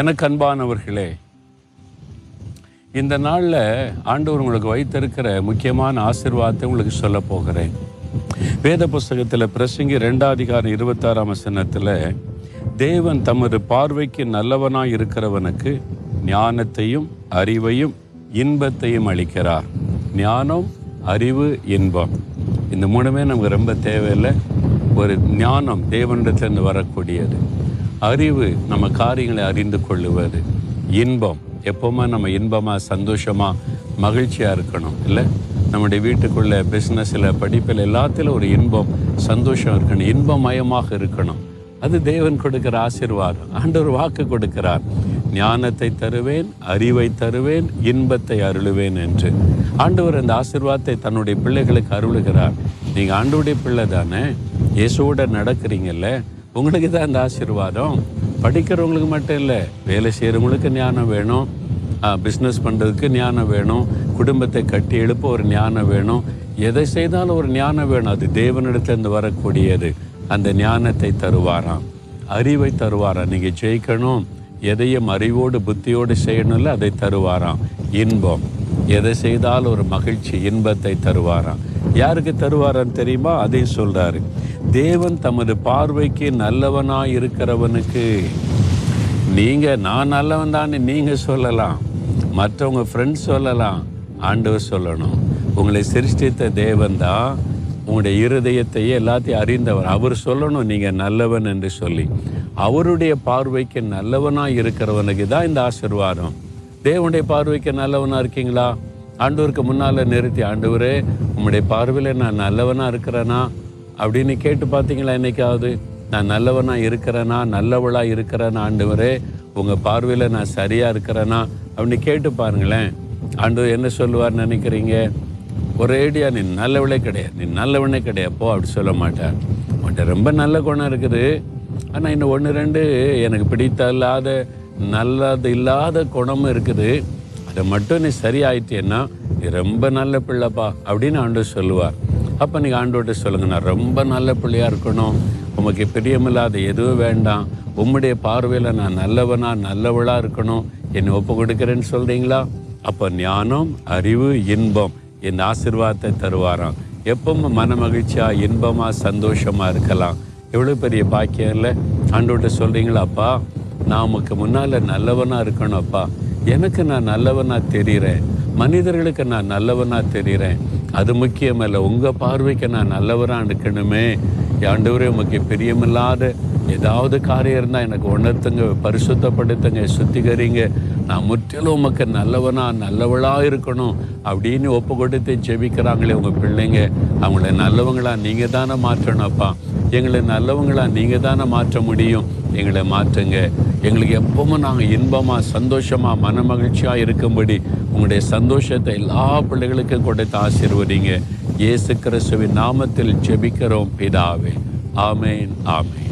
எனக்கு அன்பானவர்களே இந்த நாளில் ஆண்டவர் உங்களுக்கு வைத்திருக்கிற முக்கியமான ஆசிர்வாதத்தை உங்களுக்கு சொல்ல போகிறேன். வேத புஸ்தகத்தில் பிரசங்கி ரெண்டாதிகாரம் இருபத்தாறாம் வசனத்தில் தேவன் தமது பார்வைக்கு நல்லவனாய் இருக்கிறவனுக்கு ஞானத்தையும் அறிவையும் இன்பத்தையும் அளிக்கிறார். ஞானம் அறிவு இன்பம். இந்த மூணுமே நமக்கு ரொம்ப தேவையில்லை. ஒரு ஞானம் தேவனிடத்திலிருந்து வரக்கூடியது. அறிவு நம்ம காரியங்களை அறிந்து கொள்ளுவது. இன்பம். எப்போவுமே நம்ம இன்பமாக சந்தோஷமாக மகிழ்ச்சியாக இருக்கணும். இல்லை? நம்முடைய வீட்டுக்குள்ள பிஸ்னஸில் படிப்பில் எல்லாத்திலும் ஒரு இன்பம் சந்தோஷம் இருக்கணும். இன்பமயமாக இருக்கணும். அது தேவன் கொடுக்கிற ஆசீர்வாதம். ஆண்டவர் வாக்கு கொடுக்கிறார். ஞானத்தை தருவேன் அறிவை தருவேன் இன்பத்தை அருளுவேன் என்று. ஆண்டவர் அந்த ஆசிர்வாதத்தை தன்னுடைய பிள்ளைகளுக்கு அருளுகிறார். நீங்கள் ஆண்டோடைய பிள்ளை தானே? இயேசுவோட நடக்கிறீங்கல்ல? உங்களுக்கு தான் இந்த ஆசீர்வாதம். படிக்கிறவங்களுக்கு மட்டும் இல்லை வேலை செய்கிறவங்களுக்கு ஞானம் வேணும். பிஸ்னஸ் பண்ணுறதுக்கு ஞானம் வேணும். குடும்பத்தை கட்டி எழுப்ப ஒரு ஞானம் வேணும். எதை செய்தாலும் ஒரு ஞானம் வேணும். அது தேவனிடத்திலிருந்து வரக்கூடியது. அந்த ஞானத்தை தருவாராம். அறிவை தருவாராம். நீங்கள் ஜெயிக்கணும். எதையும் அறிவோடு புத்தியோடு செய்யணும்ல அதை தருவாராம். இன்பம். எதை செய்தாலும் ஒரு மகிழ்ச்சி இன்பத்தை தருவாராம். யாருக்கு தருவாரான்னு தெரியுமா? அதையும் சொல்கிறாரு தேவன் தமது பார்வைக்கு நல்லவனாக இருக்கிறவனுக்கு நீங்கள் நான் நல்லவன் தான் நீங்கள் சொல்லலாம். மற்றவங்க ஃப்ரெண்ட்ஸ் சொல்லலாம். ஆண்டவர் சொல்லணும். உங்களை சிருஷ்டித்த தேவன் தான் உங்களுடைய இருதயத்தையே எல்லாத்தையும் அறிந்தவர். அவர் சொல்லணும் நீங்கள் நல்லவன் என்று சொல்லி. அவருடைய பார்வைக்கு நல்லவனாக இருக்கிறவனுக்கு தான் இந்த ஆசீர்வாதம். தேவனுடைய பார்வைக்கு நல்லவனாக இருக்கீங்களா? ஆண்டவருக்கு முன்னால் நிறுத்தி ஆண்டவரே உங்களுடைய பார்வையில் நான் நல்லவனாக இருக்கிறேனா? அப்படின்னு கேட்டு பார்த்தீங்களா என்னைக்காவது? நான் நல்லவனா இருக்கிறேனா? நல்லவளா இருக்கிறேனா ஆண்டவரே? உங்க பார்வையில நான் சரியா இருக்கிறேனா? அப்படின்னு கேட்டு பாருங்களேன். ஆண்டவர் என்ன சொல்லுவார் நினைக்கிறீங்க? ஒரேடியா நீ நல்லவளே கிடையாது. நீ நல்லவனே கிடையாது. போ அப்படி சொல்ல மாட்டார். உன்ட்ட ரொம்ப நல்ல குணம் இருக்குது. ஆனால் இன்னும் ஒன்று ரெண்டு எனக்கு பிடித்த இல்லாத நல்லது இல்லாத குணமும் இருக்குது. அதை மட்டும் நீ சரியாயிட்டேன்னா நீ ரொம்ப நல்ல பிள்ளைப்பா அப்படின்னு ஆண்டு சொல்லுவார். அப்போ நீங்கள் ஆண்டோட்ட சொல்லுங்க நான் ரொம்ப நல்ல பிள்ளையாக இருக்கணும். உமக்கு பிரியமில்லாத எதுவும் வேண்டாம். உம்முடைய பார்வையில் நான் நல்லவனா நல்லவளாக இருக்கணும். என்னை ஒப்பு கொடுக்குறேன்னு சொல்கிறீங்களா அப்போ ஞானம் அறிவு இன்பம் என் ஆசிர்வாதத்தை தருவாராம். எப்பவும் மன மகிழ்ச்சியாக இன்பமாக சந்தோஷமாக இருக்கலாம். எவ்வளோ பெரிய பாக்கியம் இல்லை? ஆண்டோட்ட சொல்றீங்களா அப்பா நான் உமக்கு முன்னால் நல்லவனாக இருக்கணும் அப்பா. எனக்கு நான் நல்லவனாக தெரிகிறேன் மனிதர்களுக்கு நான் நல்லவனாக தெரிகிறேன் அது முக்கியமல்ல. உங்கள் பார்வைக்கு நான் நல்லவராக இருக்கணுமே. ஆண்டவரே உமக்கு பிரியமில்லாத ஏதாவது காரியம் இருந்தால் எனக்கு உணர்த்துங்க பரிசுத்தப்படுத்துங்க சுத்திகரிங்க. நான் முற்றிலும் உமக்கு நல்லவனா நல்லவளா இருக்கணும் அப்படின்னு ஒப்பு கொடுத்து ஜெபிக்கிறாங்களே உங்க பிள்ளைங்க. அவங்கள நல்லவங்களா நீங்க தானே மாற்றணும் அப்பா. எங்களை நல்லவங்களா நீங்க தானே மாற்ற முடியும். எங்களை மாற்றுங்க. எங்களுக்கு எப்பவும் நாங்கள் இன்பமா சந்தோஷமா மன மகிழ்ச்சியா இருக்கும்படி உங்களுடைய சந்தோஷத்தை எல்லா பிள்ளைகளுக்கும் கொடுத்து ஆசீர்வதிங்க. இயேசு கிறிஸ்துவின் நாமத்தில் ஜெபிக்கிறோம் பிதாவே. ஆமேன் ஆமேன்.